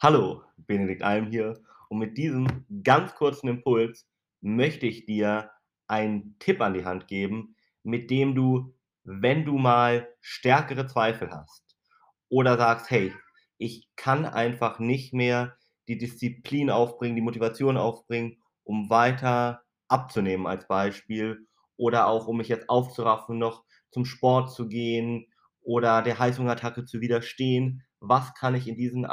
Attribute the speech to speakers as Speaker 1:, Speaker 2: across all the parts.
Speaker 1: Hallo, Benedikt Alm hier und mit diesem ganz kurzen Impuls möchte ich dir einen Tipp an die Hand geben, mit dem du, wenn du mal stärkere Zweifel hast oder sagst: „Hey, ich kann einfach nicht mehr die Disziplin aufbringen, die Motivation aufbringen, um weiter abzunehmen“, als Beispiel oder auch um mich jetzt aufzuraffen, noch zum Sport zu gehen oder der Heißhungerattacke zu widerstehen. Was kann ich in diesen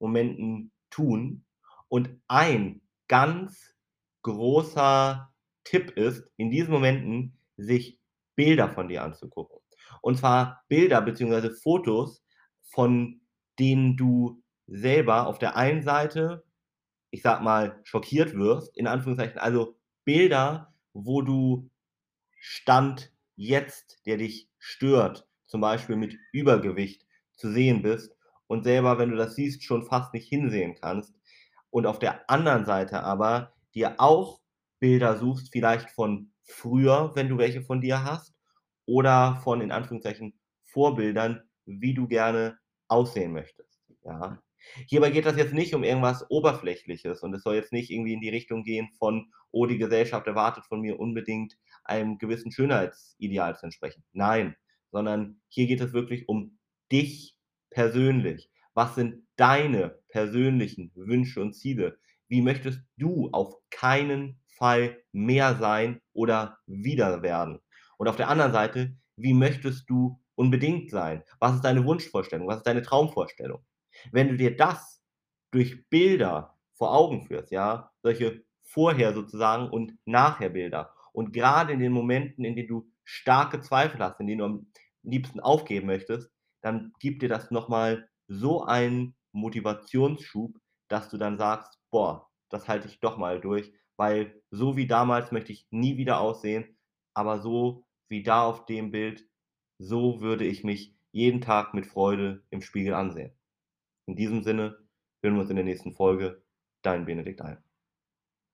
Speaker 1: Akutmomenten tun? Und ein ganz großer Tipp ist, in diesen Momenten sich Bilder von dir anzugucken. Und zwar Bilder beziehungsweise Fotos, von denen du selber auf der einen Seite, ich sage mal, schockiert wirst, in Anführungszeichen, also Bilder, wo du Stand jetzt, der dich stört, zum Beispiel mit Übergewicht zu sehen bist und selber, wenn du das siehst, schon fast nicht hinsehen kannst. Und auf der anderen Seite aber dir auch Bilder suchst, vielleicht von früher, wenn du welche von dir hast, oder von in Anführungszeichen Vorbildern, wie du gerne aussehen möchtest, ja? Hierbei geht das jetzt nicht um irgendwas Oberflächliches und es soll jetzt nicht irgendwie in die Richtung gehen von: „Oh, die Gesellschaft erwartet von mir unbedingt, einem gewissen Schönheitsideal zu entsprechen.“ Nein, sondern hier geht es wirklich um dich persönlich. Was sind deine persönlichen Wünsche und Ziele? Wie möchtest du auf keinen Fall mehr sein oder wieder werden? Und auf der anderen Seite, wie möchtest du unbedingt sein? Was ist deine Wunschvorstellung? Was ist deine Traumvorstellung? Wenn du dir das durch Bilder vor Augen führst, ja, solche vorher sozusagen und nachher Bilder und grade in den Momenten, in denen du starke Zweifel hast, in denen du am liebsten aufgeben möchtest, dann gibt dir das noch mal so einen Motivationsschub, dass du dann sagst: „Boah, das halte ich doch mal durch, weil so wie damals möchte ich nie wieder aussehen, aber so wie da auf dem Bild, so würde ich mich jeden Tag mit Freude im Spiegel ansehen.“ In diesem Sinne hören wir uns in der nächsten Folge. Dein Benedikt Alm.